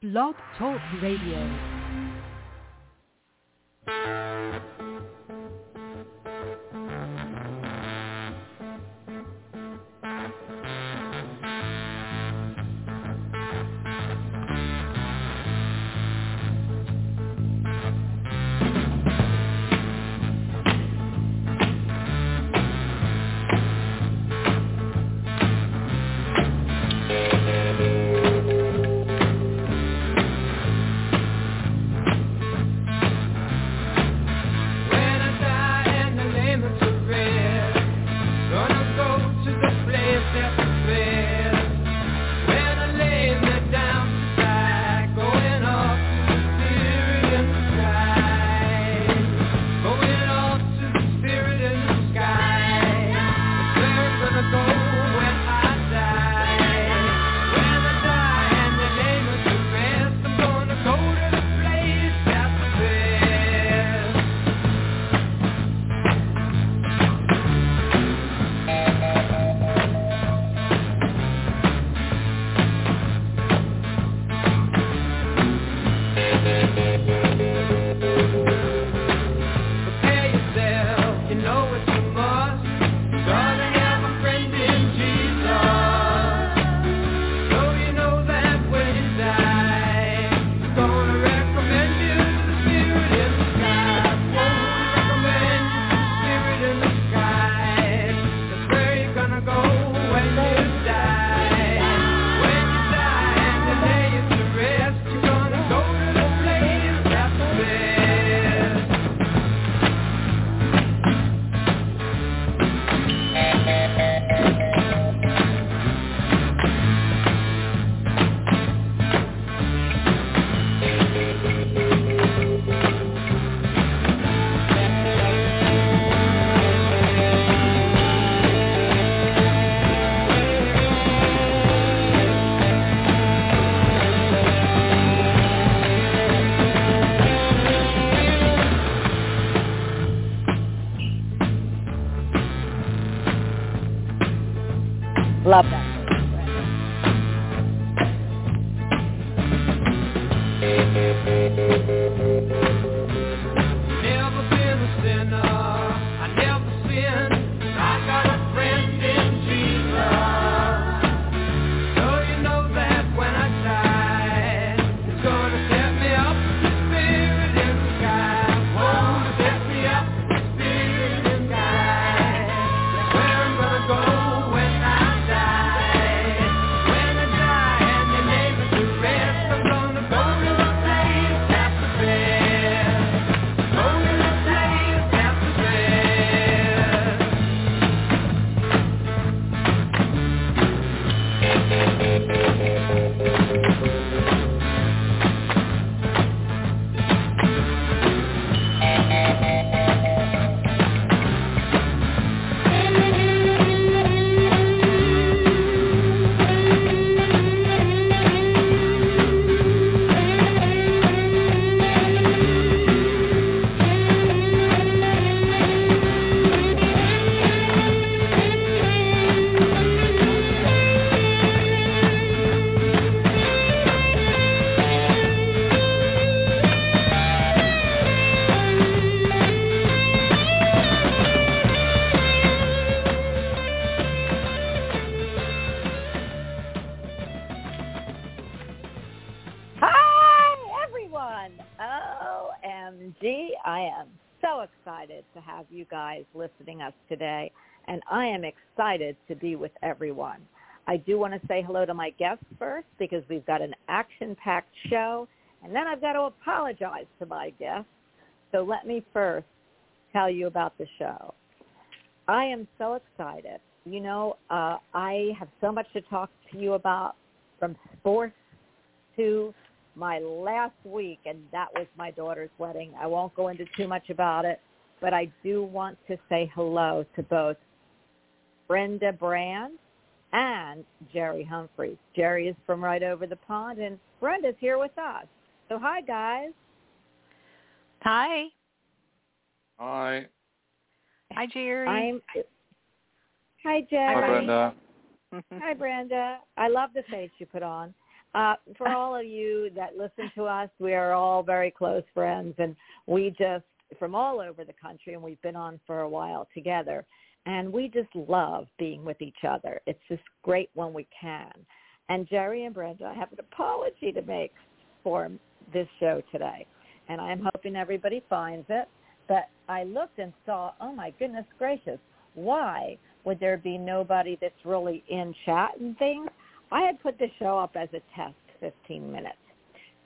Blog Talk Radio. Love that. Am excited to be with everyone. I do want to say hello to my guests first because we've got an action-packed show, and then I've got to apologize to my guests. So let me first tell you about the show. I am so excited. You know, uh, I have so much to talk to you about from sports to my last week, and that was my daughter's wedding. I won't go into too much about it, but I do want to say hello to both Brenda Brand and Jerry Humphreys. Jerry is from right over the pond, and Brenda's here with us. So hi, guys. Hi. Hi. Hi, Jerry. I'm. Hi, Jerry. Hi, Brenda. Hi, Brenda. I love the face you put on. Uh, for all of you that listen to us, we are all very close friends, and we just from all over the country, and we've been on for a while together, and we just love being with each other. It's just great when we can. And Jerry and Brenda, I have an apology to make for this show today, and I'm hoping everybody finds it. But I looked and saw, oh my goodness gracious, why would there be nobody that's really in chat and things? I had put the show up as a test 15 minutes.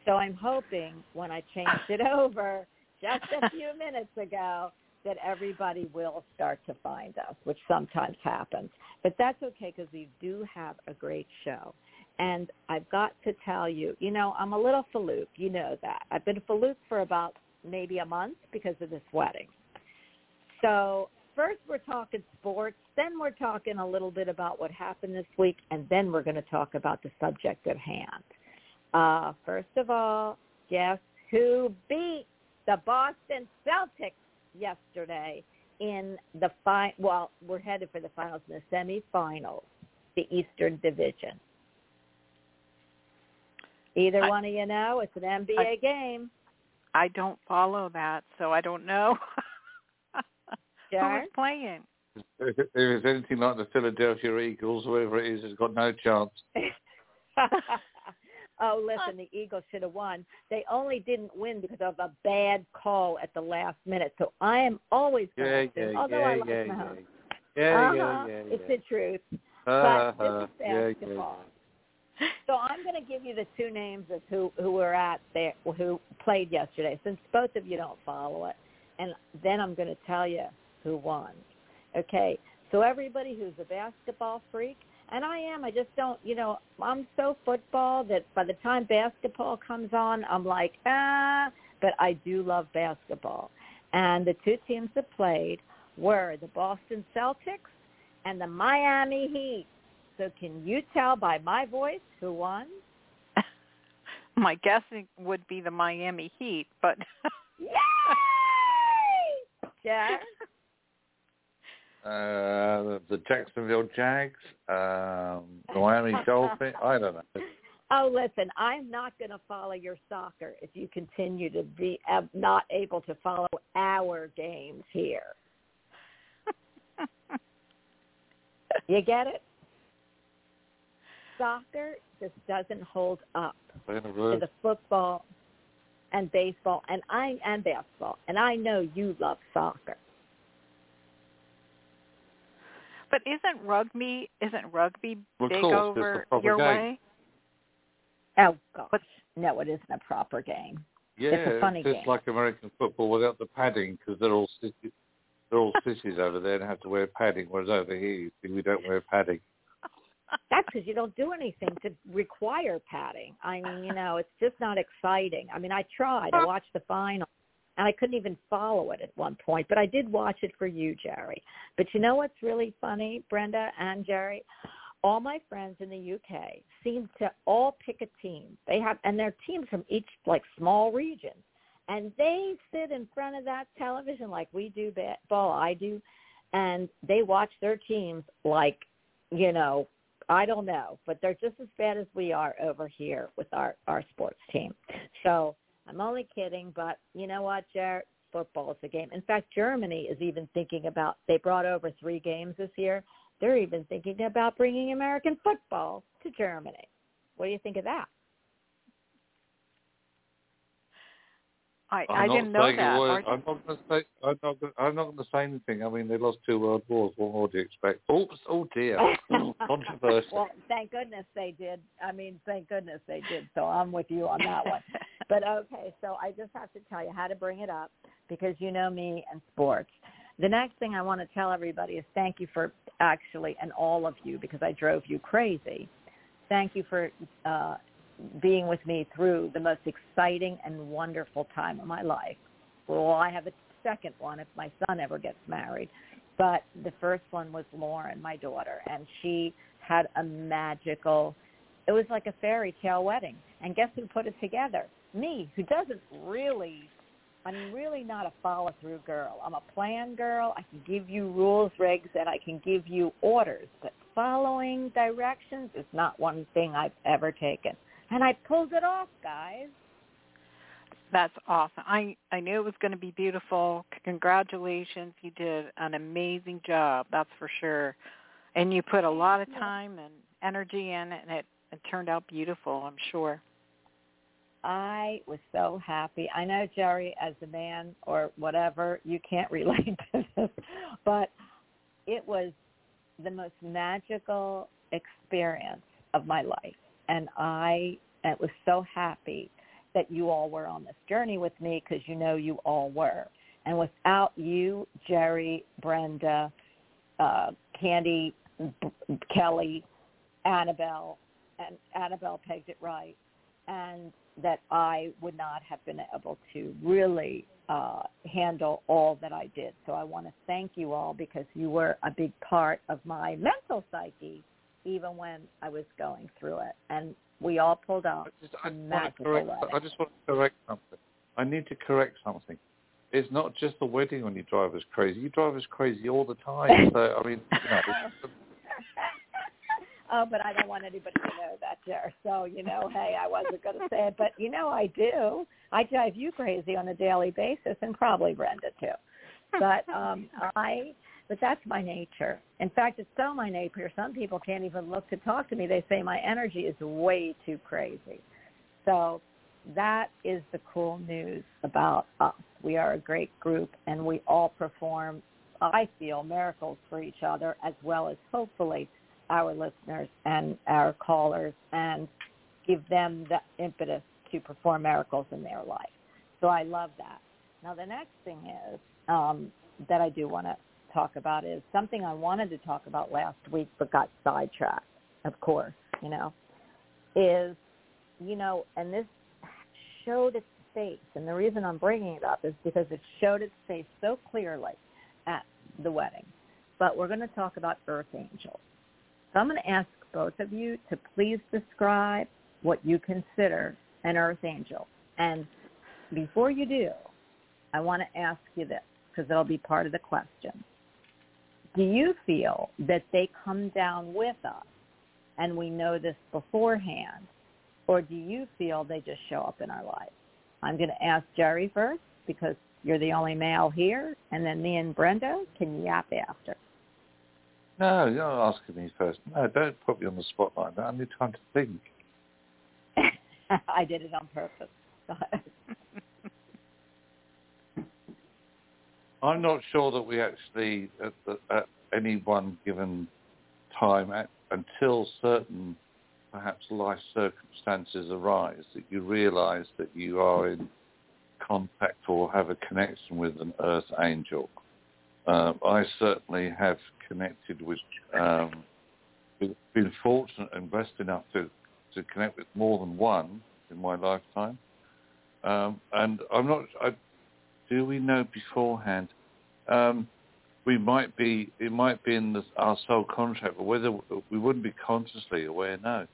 So I'm hoping when I changed it over just a few minutes ago that everybody will start to find us, which sometimes happens. But that's okay because we do have a great show. And I've got to tell you, you know, I'm a little faloop. You know that. I've been faloop for about maybe a month because of this wedding. So first we're talking sports, then we're talking a little bit about what happened this week, and then we're going to talk about the subject at hand. Uh, first of all, guess who beat the Boston Celtics yesterday in the fi- well, we're headed for the finals in the semifinals, the Eastern Division. Either I, one of you know, it's an NBA I, game. I don't follow that, so I don't know. Sure. Who's playing? If, if it's anything like the Philadelphia Eagles, whoever it is, has got no chance. oh, listen, the Eagles should have won. They only didn't win because of a bad call at the last minute. So I am always Yeah, correcting, yeah, although yeah, I like yeah, Mahomes. yeah, yeah, uh-huh. yeah, yeah, It's the truth. Uh, but this is yeah, yeah, basketball. So I'm going to give you the two names of who who were at there, who played yesterday, since both of you don't follow it, and then I'm going to tell you who won. Okay, so everybody who's a basketball freak, and I am, I just don't, you know, I'm so football that by the time basketball comes on, I'm like, ah, but I do love basketball. And the two teams that played were the Boston Celtics and the Miami Heat. So can you tell by my voice who won? My guessing would be the Miami Heat, but Yay! Jack? Uh, the Jacksonville Jags, um, the Miami Dolphins. I don't know. Oh, listen, I'm not going to follow your soccer if you continue to be uh, not able to follow our games here. You get it? Soccer just doesn't hold up to the football and baseball and I and basketball. And I know you love soccer. But isn't rugby isn't rugby Well, of big course, over your game. way? Oh gosh. But- no, it isn't a proper game. Yeah, It's a funny just game. like American football without the padding because they're all cities, they're all cities over there and have to wear padding, whereas over here you see, we don't wear padding. That's because you don't do anything to require padding. I mean, you know, it's just not exciting. I mean, I tried. I watched the final, and I couldn't even follow it at one point. But I did watch it for you, Jerry. But you know what's really funny, Brenda and Jerry? All my friends in the UK seem to all pick a team. They have, and they're teams from each like small region, and they sit in front of that television like we do baseball. I do, and they watch their teams like, you know, I don't know, but they're just as bad as we are over here with our our sports team. So I'm only kidding, but you know what, Jared? Football is a game. In fact, Germany is even thinking about. They brought over three games this year. They're even thinking about bringing American football to Germany. What do you think of that? I I'm I didn't know that. word. Are you- I'm not going to say. I'm not. Gonna, I'm not going to say anything. I mean, they lost two world wars. What more do you expect? Oops! Oh dear. Ooh, Controversy. well, thank goodness they did. I mean, thank goodness they did. So I'm with you on that one. But okay, so I just have to tell you how to bring it up because you know me and sports. The next thing I want to tell everybody is thank you for actually, and all of you, because I drove you crazy. Thank you for uh, being with me through the most exciting and wonderful time of my life. Well, I have a second one if my son ever gets married. But the first one was Lauren, my daughter, and she had a magical, it was like a fairy tale wedding. And guess who put it together? Me, who doesn't really, I'm really not a follow-through girl. I'm a plan girl. I can give you rules, regs, and I can give you orders. But following directions is not one thing I've ever taken. And I pulled it off, guys. That's awesome. I I knew it was going to be beautiful. Congratulations. You did an amazing job. That's for sure. And you put a lot of time and energy in it and it, it turned out beautiful, I'm sure. I was so happy. I know Jerry as a man or whatever, you can't relate to this, but it was the most magical experience of my life. And I and was so happy that you all were on this journey with me because you know you all were. And without you, Jerry, Brenda, uh, Candy, B- Kelly, Annabelle, and Annabelle pegged it right, and that I would not have been able to really uh, handle all that I did. So I want to thank you all because you were a big part of my mental psyche, even when I was going through it. And we all pulled out. I just, I, want to correct. I just want to correct something. I need to correct something. It's not just the wedding when you drive us crazy. You drive us crazy all the time. So I mean, you know, oh, but I don't want anybody to know that, Jer. So, you know, hey, I wasn't going to say it, but you know I do. I drive you crazy on a daily basis and probably Brenda too. But um I but that's my nature. In fact, it's so my nature. Some people can't even look to talk to me. They say my energy is way too crazy. So that is the cool news about us. We are a great group and we all perform, I feel, miracles for each other as well as hopefully our listeners and our callers and give them the impetus to perform miracles in their life. So I love that. Now the next thing is um, that I do want to talk about is something I wanted to talk about last week but got sidetracked, of course, you know, is, you know, and this showed its face. And the reason I'm bringing it up is because it showed its face so clearly at the wedding. But we're going to talk about earth angels. So I'm going to ask both of you to please describe what you consider an earth angel. And before you do, I want to ask you this because it'll be part of the question. Do you feel that they come down with us and we know this beforehand, or do you feel they just show up in our lives? I'm going to ask Jerry first because you're the only male here, and then me and Brenda can yap after. no, you're not asking me first. No, don't put me on the spot like that. I need time to think. I did it on purpose. I'm not sure that we actually, at, the, at any one given time, at, until certain perhaps life circumstances arise, that you realise that you are in contact or have a connection with an earth angel. Um, I certainly have connected with, um, been- been fortunate and blessed enough to, to connect with more than one in my lifetime. Um, and I'm not, I, do we know beforehand? Um, we might be, it might be in the, our soul contract, but whether we wouldn't be consciously aware, no.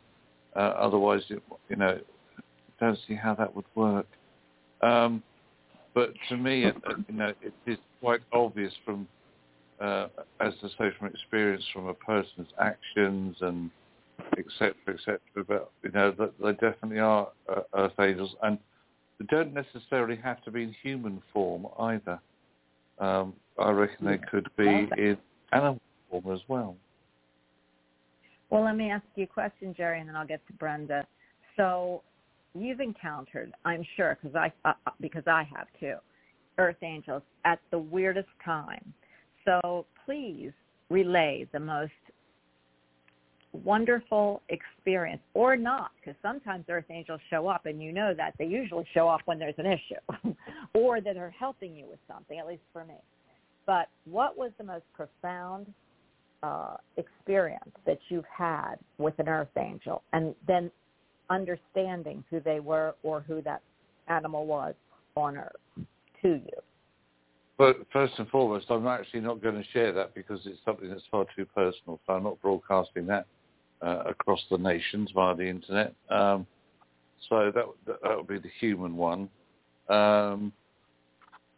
Uh, otherwise, it, you know, don't see how that would work. Um, but to me, it, you know, it is quite obvious from, uh, as the social experience from a person's actions and etc. etc. but, you know, that they definitely are uh, earth angels. And they don't necessarily have to be in human form either. Um, I reckon they could be in animal form as well. Well, let me ask you a question, Jerry, and then I'll get to Brenda. So you've encountered, I'm sure, because I uh, uh, because I have too, earth angels at the weirdest time. So please relay the most wonderful experience, or not, because sometimes earth angels show up, and you know that they usually show up when there's an issue, or that are helping you with something. At least for me. But what was the most profound uh, experience that you've had with an earth angel and then understanding who they were or who that animal was on earth to you. But first and foremost, I'm actually not going to share that because it's something that's far too personal. So I'm not broadcasting that uh, across the nations via the internet. Um, so that that would be the human one. Um,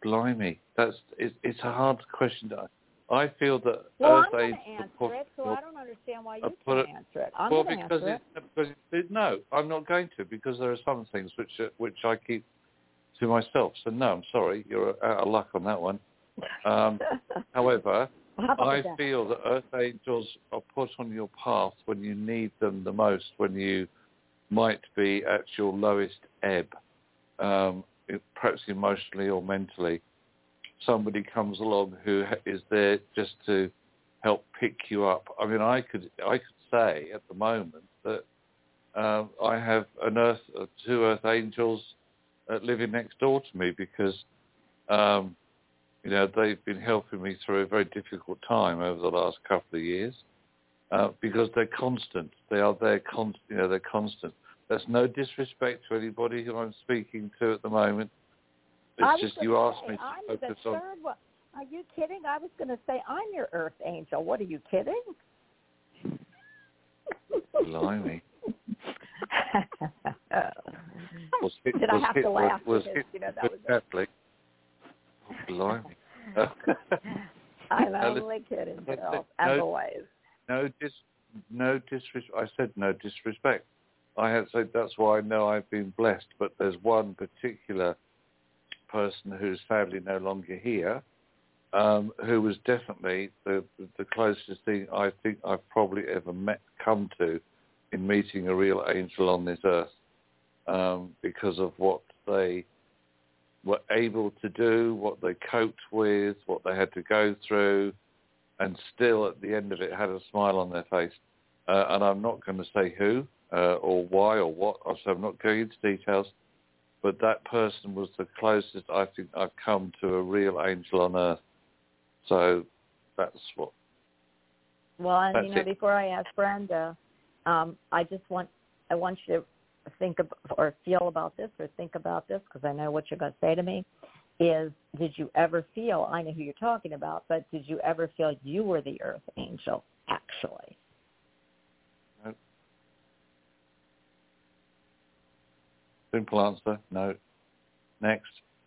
blimey, that's it, it's a hard question. To, I feel that Well, Earth I'm going to answer put- it, so I don't understand why you put can't it- answer it. I'm well, going to because answer it. because it, no, I'm not going to because there are some things which are, which I keep to myself. So no, I'm sorry, you're out of luck on that one. Um, however, I that? feel that Earth Angels are put on your path when you need them the most, when you might be at your lowest ebb, um, perhaps emotionally or mentally. Somebody comes along who is there just to help pick you up. I mean, I could I could say at the moment that um, I have an Earth, uh, two Earth Angels uh, living next door to me because um, you know they've been helping me through a very difficult time over the last couple of years uh, because they're constant. They are there, con- you know, they're constant. That's no disrespect to anybody who I'm speaking to at the moment. It's just you asked say, me to I'm the third on. one. Are you kidding? I was going to say I'm your Earth Angel. What are you kidding? Blimey. Was hit, Did I have hit, to laugh was because, hit you know, that was Catholic. Blimey. I'm only kidding, no- Bill, no- as always. no dis, no disrespect. I said no disrespect. I had said that's why I know I've been blessed. But there's one particular person who's sadly no longer here, um, who was definitely the the closest thing I think I've probably ever met come to in meeting a real angel on this earth, um, because of what they were able to do, what they coped with, what they had to go through, and still at the end of it had a smile on their face. Uh, and I'm not going to say who uh, or why or what, so I'm not going into details, but that person was the closest I think I've come to a real angel on earth. So that's what. Well, and you know, it. before I ask Brenda, um, I just want I want you to think of, or feel about this or think about this because I know what you're going to say to me. Is did you ever feel? I know who you're talking about, but did you ever feel you were the Earth Angel? Actually, Simple answer, no. Next.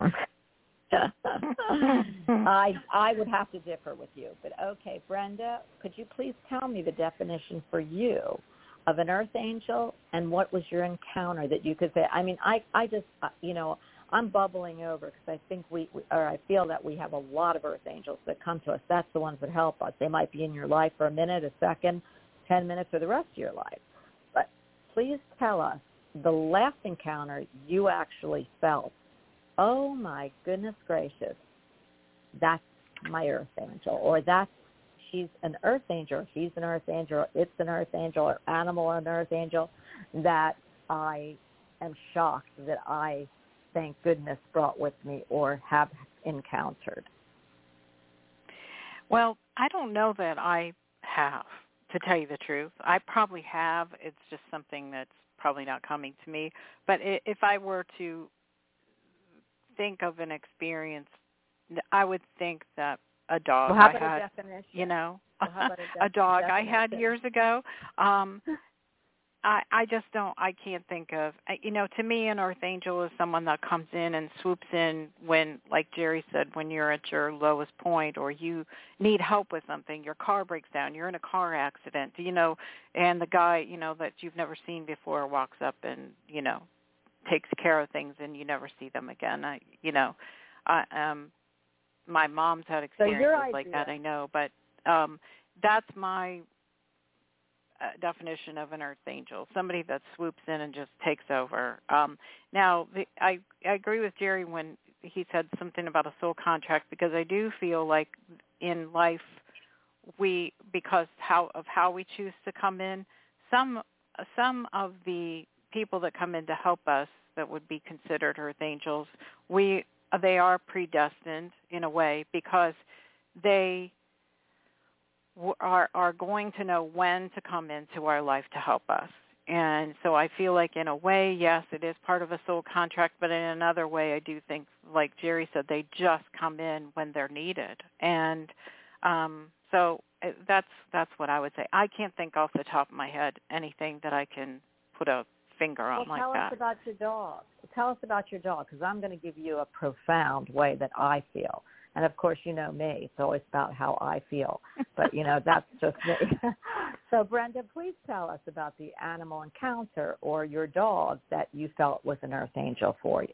I I would have to differ with you, but okay, Brenda, could you please tell me the definition for you of an earth angel and what was your encounter that you could say? I mean, I I just uh, you know I'm bubbling over because I think we, we or I feel that we have a lot of earth angels that come to us. That's the ones that help us. They might be in your life for a minute, a second, ten minutes, or the rest of your life. But please tell us the last encounter you actually felt oh my goodness gracious, that's my earth angel, or that's she's an earth angel, she's an earth angel, it's an earth angel, or animal an earth angel, that I am shocked that I, thank goodness, brought with me or have encountered. Well, I don't know that I have, to tell you the truth. I probably have. It's just something that's probably not coming to me. But if I were to think of an experience, I would think that a dog well, how I had, a definition? you know, Well, how about a a dog I had years ago. Um I I just don't I can't think of you know to me an earth angel is someone that comes in and swoops in when like Jerry said when you're at your lowest point or you need help with something your car breaks down you're in a car accident you know and the guy you know that you've never seen before walks up and you know takes care of things and you never see them again I you know I um my mom's had So experiences like that I know but um that's my uh, definition of an earth angel somebody that swoops in and just takes over. Um now the, i i agree with jerry when he said something about a soul contract because i do feel like in life we because how of how we choose to come in some some of the people that come in to help us that would be considered earth angels we they are predestined in a way because they are are going to know when to come into our life to help us. And so I feel like in a way, yes, it is part of a soul contract, but in another way, I do think, like Jerry said, they just come in when they're needed. And um, so uh, that's that's what I would say. I can't think off the top of my head anything that I can put a finger on Well, like tell that. us about your dog. Tell us about your dog because I'm going to give you a profound way that I feel. And of course, you know me. It's always about how I feel. But, you know, that's just me. so, Brenda, please tell us about the animal encounter or your dog that you felt was an earth angel for you.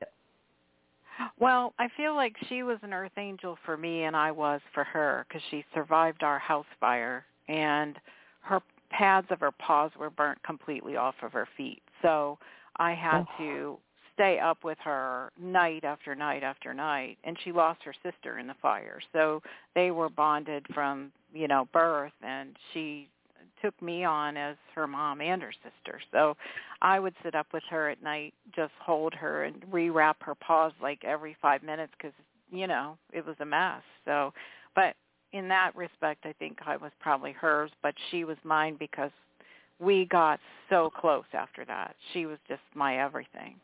Well, I feel like she was an earth angel for me and I was for her because she survived our house fire and her pads of her paws were burnt completely off of her feet. So I had Oh. to stay up with her night after night after night and she lost her sister in the fire. So they were bonded from, you know, birth and she took me on as her mom and her sister. So I would sit up with her at night, just hold her and rewrap her paws like every 5 minutes cuz you know, it was a mess. So but in that respect I think I was probably hers, but she was mine because we got so close after that. She was just my everything.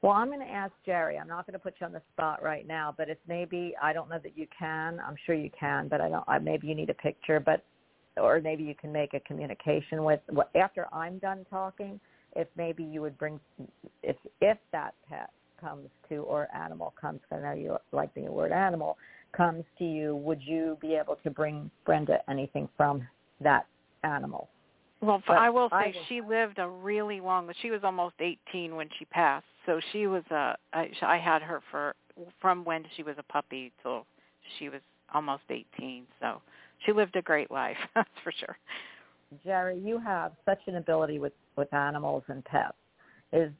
Well, I'm going to ask Jerry. I'm not going to put you on the spot right now, but if maybe I don't know that you can. I'm sure you can, but I don't. I, maybe you need a picture, but or maybe you can make a communication with after I'm done talking. If maybe you would bring if if that pet comes to or animal comes, I know you like the word animal comes to you. Would you be able to bring Brenda anything from that animal? Well, But I will say I was- she lived a really long. She was almost 18 when she passed, so she was a. I, I had her for from when she was a puppy till she was almost 18. So she lived a great life, that's for sure. Jerry, you have such an ability with with animals and pets. Is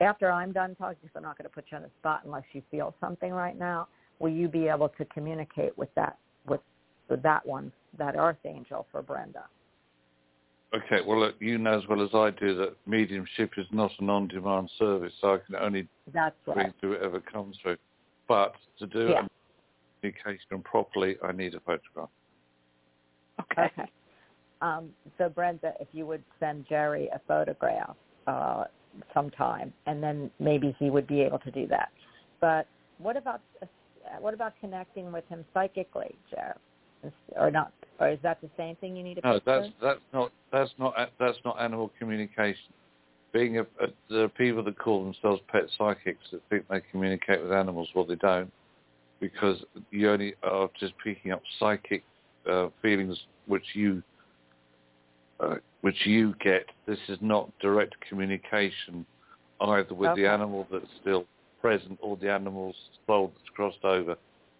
after I'm done talking, because I'm not going to put you on the spot unless you feel something right now. Will you be able to communicate with that with, with that one, that earth angel for Brenda? Okay, well, look, you know as well as I do that mediumship is not an on-demand service, so I can only That's bring right. through whatever comes through. But to do Yeah. a communication properly, I need a photograph. Okay. Okay. Um, so Brenda, if you would send Jerry a photograph uh, sometime, and then maybe he would be able to do that. But what about uh, what about connecting with him psychically, Jerry? Or not? Or is that the same thing you need a No, that's that's not that's not that's not animal communication. Being a, a there are people that call themselves pet psychics that think they communicate with animals. Well, they don't, because you only are just picking up psychic uh, feelings which you uh, which you get. This is not direct communication either with Okay. the animal that's still present or the animal's soul that's crossed over.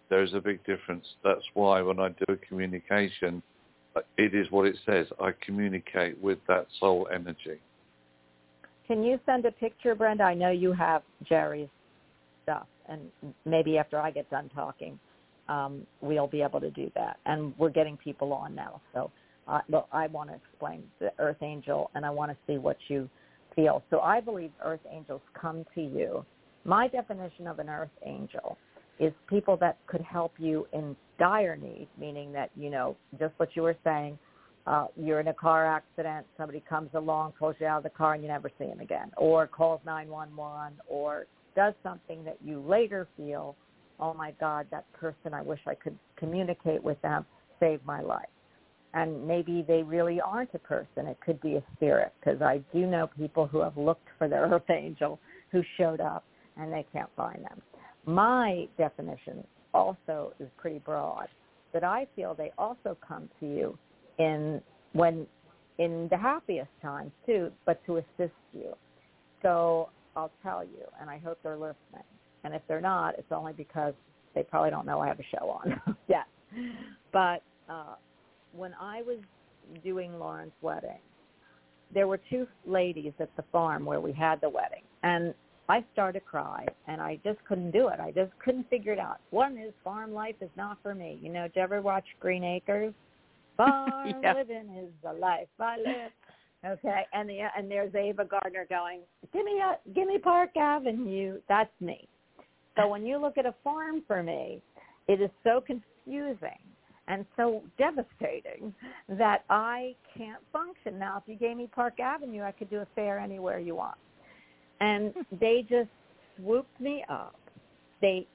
There is a big difference. That's why when I do a communication, it is what it says. I communicate with that soul energy. Can you send a picture, Brenda? I know you have Jerry's stuff, and maybe after I get done talking, um, we'll be able to do that. And we're getting people on now, so uh, I want to explain the Earth Angel, and I want to see what you feel. So I believe Earth Angels come to you. My definition of an Earth Angel is people that could help you in dire need, meaning that you know just what you were saying uh, you're in a car accident, somebody comes along, pulls you out of the car, and you never see them again, or calls 911, or does something that you later feel, oh my God, that person, I wish I could communicate with them, saved my life. And maybe they really aren't a person. It could be a spirit, because I do know people who have looked for their earth angel who showed up, and they can't find them. My definition also is pretty broad, but I feel they also come to you in when in the happiest times too, but to assist you. So I'll tell you, and I hope they're listening. And if they're not, it's only because they probably don't know I have a show on yet. But uh, when I was doing Lauren's wedding, there were two ladies at the farm where we had the wedding, and I started to cry, and I just couldn't do it. I just couldn't figure it out. One is farm life is not for me. You know, did you ever watch Green Acres? Farm Yeah. living is the life I live. Okay, and the and there's Ava Gardner going, give me a give me Park Avenue. That's me. So when you look at a farm for me, it is so confusing and so devastating that I can't function. Now, if you gave me Park Avenue, I could do a fair anywhere you want. And they just swooped me up. They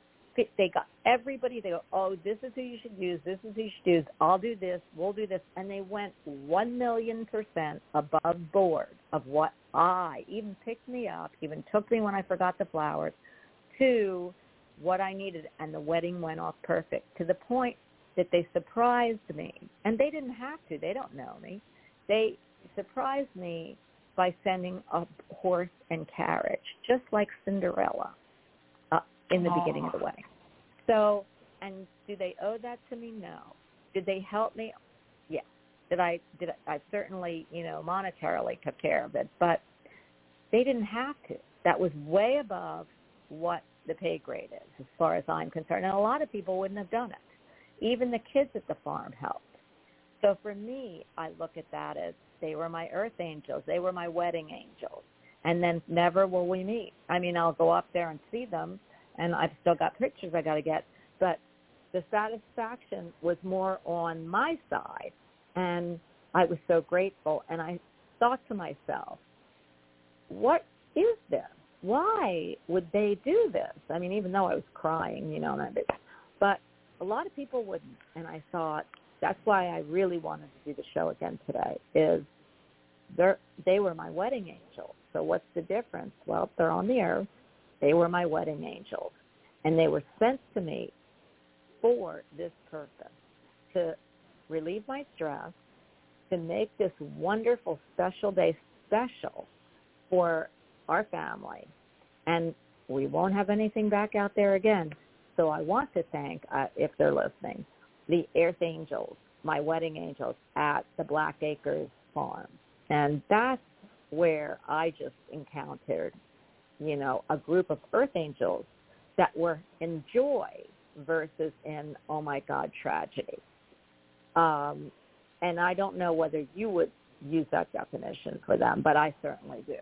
they got everybody. They go, oh, this is who you should use. This is who you should use. I'll do this. We'll do this. And they went one million percent above board of what I even picked me up, even took me when I forgot the flowers, to what I needed, and the wedding went off perfect to the point that they surprised me, and they didn't have to. They don't know me. They surprised me by sending a horse and carriage, just like Cinderella, uh, in the beginning of the wedding. So, and do they owe that to me? No. Did they help me? Yes. Did I? Did I, I certainly, you know, monetarily took care of it, but they didn't have to. That was way above what the pay grade is, as far as I'm concerned. And a lot of people wouldn't have done it. Even the kids at the farm helped. So for me, I look at that as they were my earth angels. They were my wedding angels. And then never will we meet. I mean, I'll go up there and see them, and I've still got pictures I got to get. But the satisfaction was more on my side, and I was so grateful. And I thought to myself, what is this? Why would they do this? I mean, even though I was crying, you know, but a lot of people wouldn't. And I thought that's why I really wanted to do the show again today. Is they they were my wedding angels. So what's the difference? Well, they're on the earth. They were my wedding angels, and they were sent to me for this purpose to relieve my stress, to make this wonderful special day special for our family. And we won't have anything back out there again. So I want to thank, uh, if they're listening, the Earth Angels, my wedding angels at the Black Acres Farm. And that's where I just encountered, you know, a group of Earth Angels that were in joy versus in, oh my God, tragedy. Um, and I don't know whether you would use that definition for them, but I certainly do.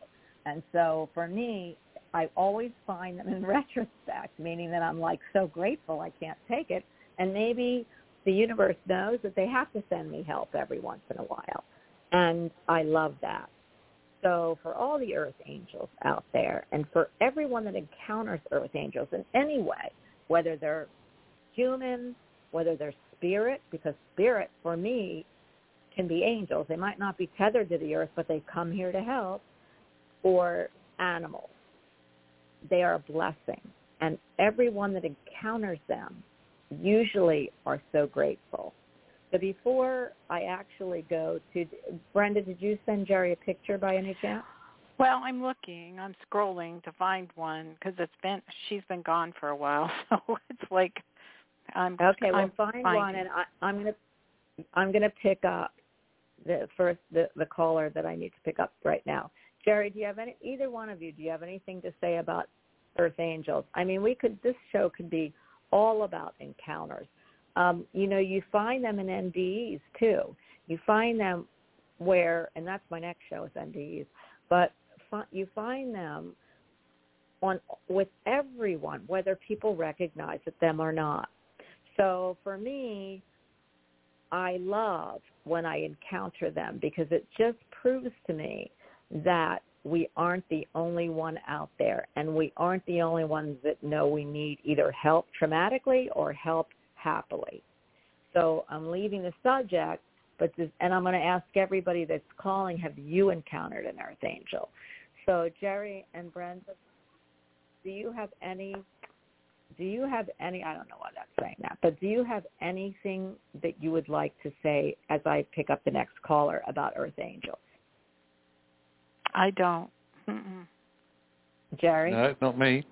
And so for me, I always find them in retrospect, meaning that I'm like so grateful I can't take it. And maybe the universe knows that they have to send me help every once in a while. And I love that. So for all the earth angels out there and for everyone that encounters earth angels in any way, whether they're human, whether they're spirit, because spirit for me can be angels. They might not be tethered to the earth, but they come here to help, or animals. They are a blessing. And everyone that encounters them usually are so grateful. So before I actually go to Brenda, did you send Jerry a picture by any chance? Well, I'm looking. I'm scrolling to find one because it's been she's been gone for a while, so it's like I'm Okay, well I'm find finding. one, and I, I'm gonna I'm gonna pick up the first the the caller that I need to pick up right now. Jerry, do you have any either one of you? Do you have anything to say about Earth Angels? I mean, we could this show could be all about encounters. Um, you know, you find them in NDEs too. You find them where, and that's my next show is NDEs, but fi- you find them on with everyone, whether people recognize it them or not. So for me, I love when I encounter them because it just proves to me that we aren't the only one out there and we aren't the only ones that know we need either help traumatically or help happily. So I'm leaving the subject, but this, and I'm going to ask everybody that's calling, have you encountered an earth angel? So Jerry and Brenda, do you have any do you have any I don't know why that's saying that, but do you have anything that you would like to say as I pick up the next caller about earth angels? I don't. Mm-mm. Jerry? No, not me.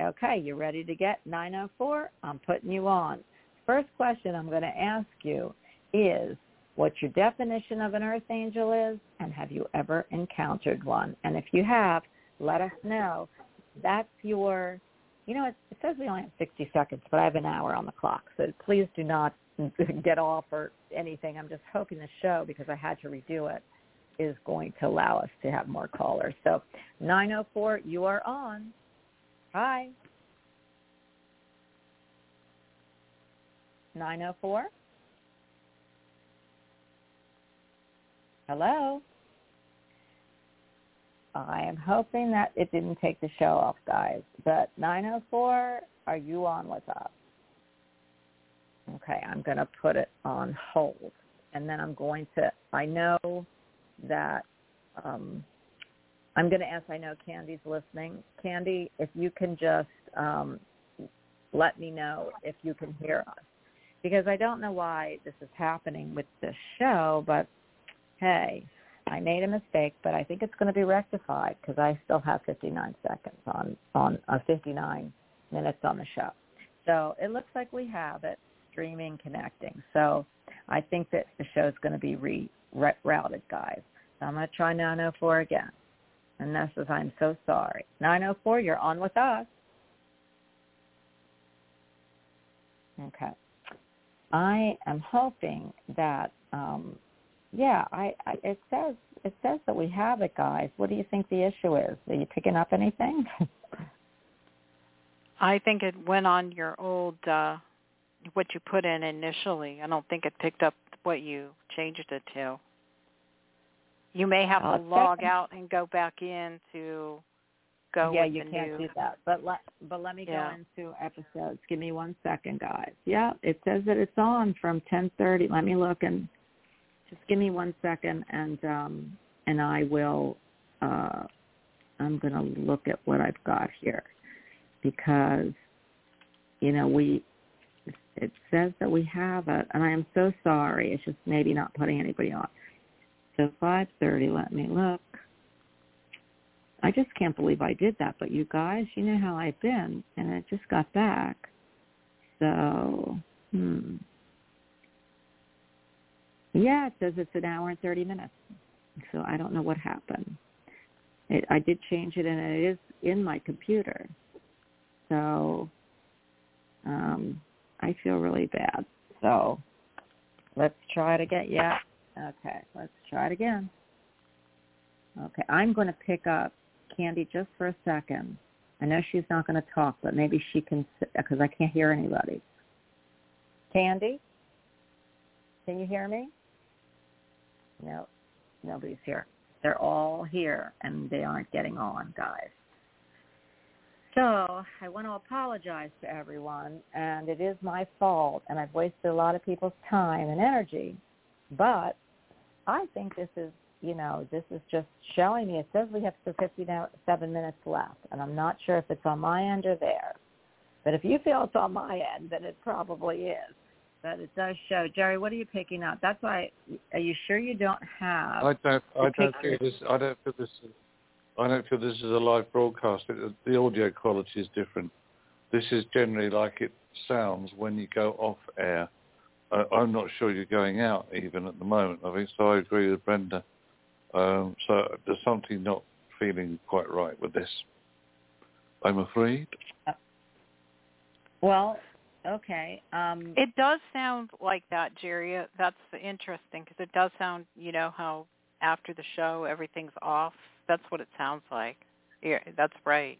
Okay, you ready to get 904? I'm putting you on. First question I'm going to ask you is what your definition of an earth angel is and have you ever encountered one? And if you have, let us know. That's your, you know, it, it says we only have 60 seconds, but I have an hour on the clock. So please do not get off or anything. I'm just hoping the show, because I had to redo it, is going to allow us to have more callers. So 904, you are on. Hi. 904. Hello. I am hoping that it didn't take the show off, guys. But 904, are you on with us? Okay, I'm going to put it on hold. And then I'm going to, I know that um, I'm going to ask, I know Candy's listening. Candy, if you can just um, let me know if you can hear us. Because I don't know why this is happening with this show, but hey, I made a mistake, but I think it's going to be rectified because I still have 59 seconds on on uh, 59 minutes on the show. So it looks like we have it streaming, connecting. So I think that the show is going to be re- routed, guys. So I'm going to try 904 again. And this is I'm so sorry. 904, you're on with us. Okay. I am hoping that, um, yeah, I, I it says it says that we have it, guys. What do you think the issue is? Are you picking up anything? I think it went on your old uh what you put in initially. I don't think it picked up what you changed it to. You may have Uh, to log second- out and go back in to go yeah, you can't new. do that. But let but let me Yeah. go into episodes. Give me one second, guys. Yeah, it says that it's on from 10:30. Let me look and just give me one second, and um and I will. uh I'm going to look at what I've got here because you know we it says that we have it, and I am so sorry. It's just maybe not putting anybody on. So 5:30. Let me look. I just can't believe I did that. But you guys, you know how I've been, and I just got back. So, hmm. Yeah, it says it's an hour and 30 minutes. So I don't know what happened. It, I did change it, and it is in my computer. So um, I feel really bad. So let's try it again. Yeah. Okay. Let's try it again. Okay. I'm going to pick up Candy just for a second. I know she's not going to talk, but maybe she can, because I can't hear anybody. Candy? Can you hear me? No, nobody's here. They're all here, and they aren't getting on, guys. So I want to apologize to everyone, and it is my fault, and I've wasted a lot of people's time and energy. But I think this is, you know, this is just showing me. It says we have 57 minutes left, and I'm not sure if it's on my end or theirs. But if you feel it's on my end, then it probably is. But it does show. Jerry, what are you picking up? That's why. Are you sure you don't have? I don't. I don't feel this. I don't feel this. Is, I don't feel this is a live broadcast. It, the audio quality is different. This is generally like it sounds when you go off air. Uh, I'm not sure you're going out even at the moment. I think so. I agree with Brenda. Um, so there's something not feeling quite right with this. I'm afraid. Well, okay. Um, It does sound like that, Jerry. Uh, That's interesting because it does sound, you know, how after the show everything's off. That's what it sounds like. Yeah, that's right.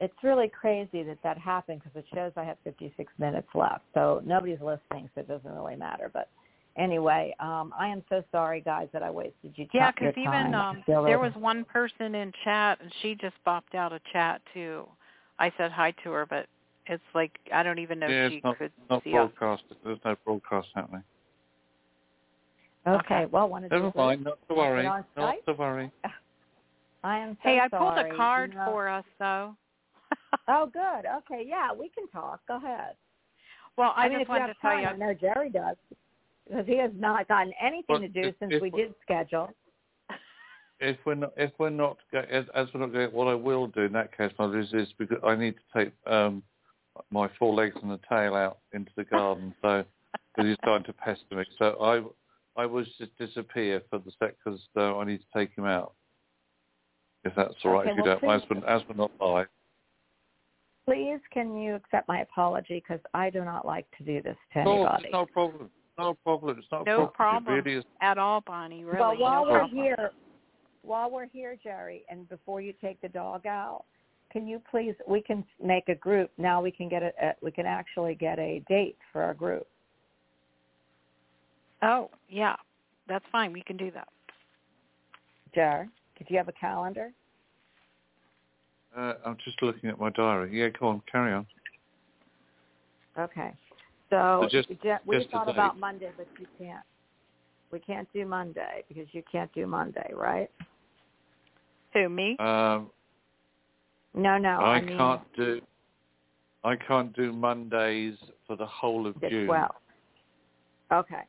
it's really crazy that that happened because it shows I have 56 minutes left. So nobody's listening, so it doesn't really matter. But anyway, um, I am so sorry, guys, that I wasted you Yeah, because because even um, Feel there really- was one person in chat and she just bopped out of chat too. I said hi to her, but it's like I don't even know yeah, if she not, could not see us. broadcast. There's no broadcast happening. Okay, okay. well, one of Never mind. Not to worry. Not Skype? to worry. I am so Hey, I sorry. pulled a card You know- for us though. Oh, good. Okay, yeah, we can talk. Go ahead. well, I, mean, just if you wanted have to tell time, you I know Jerry does because he has not gotten anything Well, to do if- since if- we did schedule. if we're not if we're not go- as, as we're not going, what I will do in that case, Mother, is, is because I need to take um, my four legs and a tail out into the garden, so because he's starting to pester me. So I I will just disappear for the sec because uh, I need to take him out. If that's all right, Okay, if you well, don't, as please- as we're not live. Please, can you accept my apology because I do not like to do this to No, anybody. it's no problem. No problem. It's not a No problem. problem. It really is. at all, Bonnie. Really, well, while no we're problem. here, while we're here, Jerry, and before you take the dog out, can you please? We can make a group now. We can get a, a we can actually get a date for our group. Oh, yeah, that's fine. We can do that. Jerry, do you have a calendar? Uh, I'm just looking at my diary. Yeah, go on, carry on. Okay. So, So just- Je- we just a thought about Monday, but you can't. We can't do Monday because you can't do Monday, right? Who me? Um, No, no. I, I mean, can't do. I can't do Mondays for the whole of The June. 12th. Okay.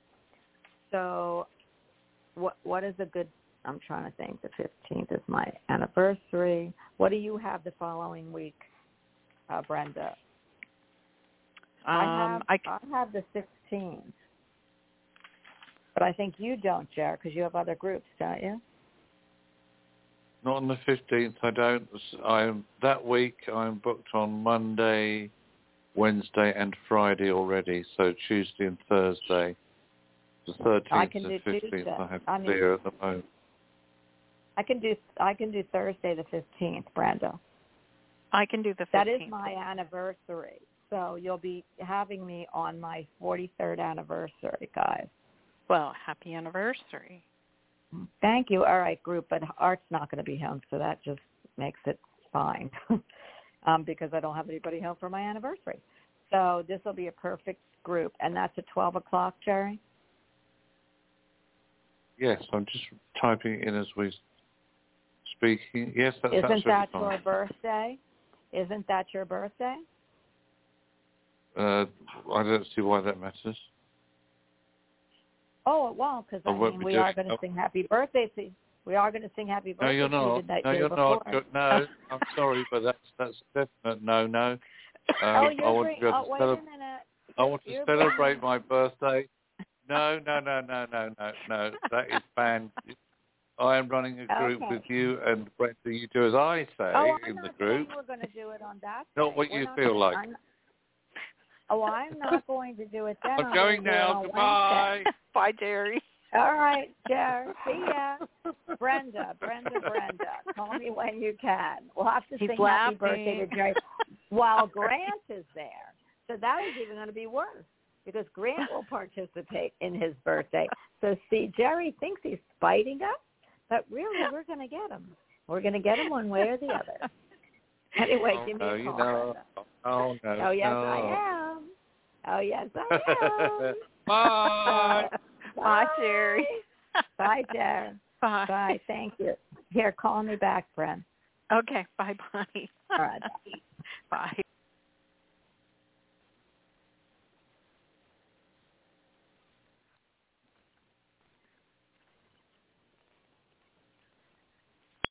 So what what is a good I'm trying to think. The 15th is my anniversary. What do you have the following week, uh, Brenda? I have Um, I, c- I have the 16th. But I think you don't, Jared, because you have other groups, don't you? Not on the fifteenth. I don't. I'm that week. I'm booked on Monday, Wednesday, and Friday already. So Tuesday and Thursday. The I thirteenth can and do fifteenth. Tuesday. I have I mean- clear at the moment. I can do I can do Thursday the 15th, Brenda. I can do the 15th. That is my anniversary. So you'll be having me on my 43rd anniversary, guys. Well, happy anniversary. Thank you. All right, group, but Art's not going to be home, so that just makes it fine um, because I don't have anybody home for my anniversary. So this will be a perfect group, and that's at 12 o'clock, Jerry? Yes, I'm just typing in as we speaking. Yes, that's Isn't absolutely that fine. your birthday? Isn't that your birthday? Uh, I don't see why that matters. Oh, it won't, because I I mean, we are going to oh. sing happy birthday to we are going to sing happy birthday. No, you're not. No, you're before. not. No, I'm sorry, but that's that's definite no, no. Um, oh, you're I want to be able oh, to wait celebrate. a minute. I want to You're celebrate my birthday. No, no, no, no, no, no, no. That is banned. I am running a group Okay. with you and Brenda. You do as I say Oh, in the not group. saying we're going to do it on that. Not day. what We're you not feel gonna- like. I'm, oh, I'm not going to do it then. I'm I'm going gonna do it now. Goodbye. Bye, Jerry. All right, Jared. See ya. Brenda, Brenda, Brenda. Call me when you can. We'll have to He's sing happy birthday to laughing. Jerry while Grant is there. So that is even going to be worse because Grant will participate in his birthday. So see, Jerry thinks he's spiting us, but really we're going to get him. We're going to get him one way or the other. Anyway, oh, give me no, a you call. know. Oh no. Oh yes, no. I am. Oh yes, I am. Bye. Bye, Jerry. Bye, Jerry. Bye. Bye. Thank you. Here, call me back, friend. Okay. Bye Bonnie. All right. Bye.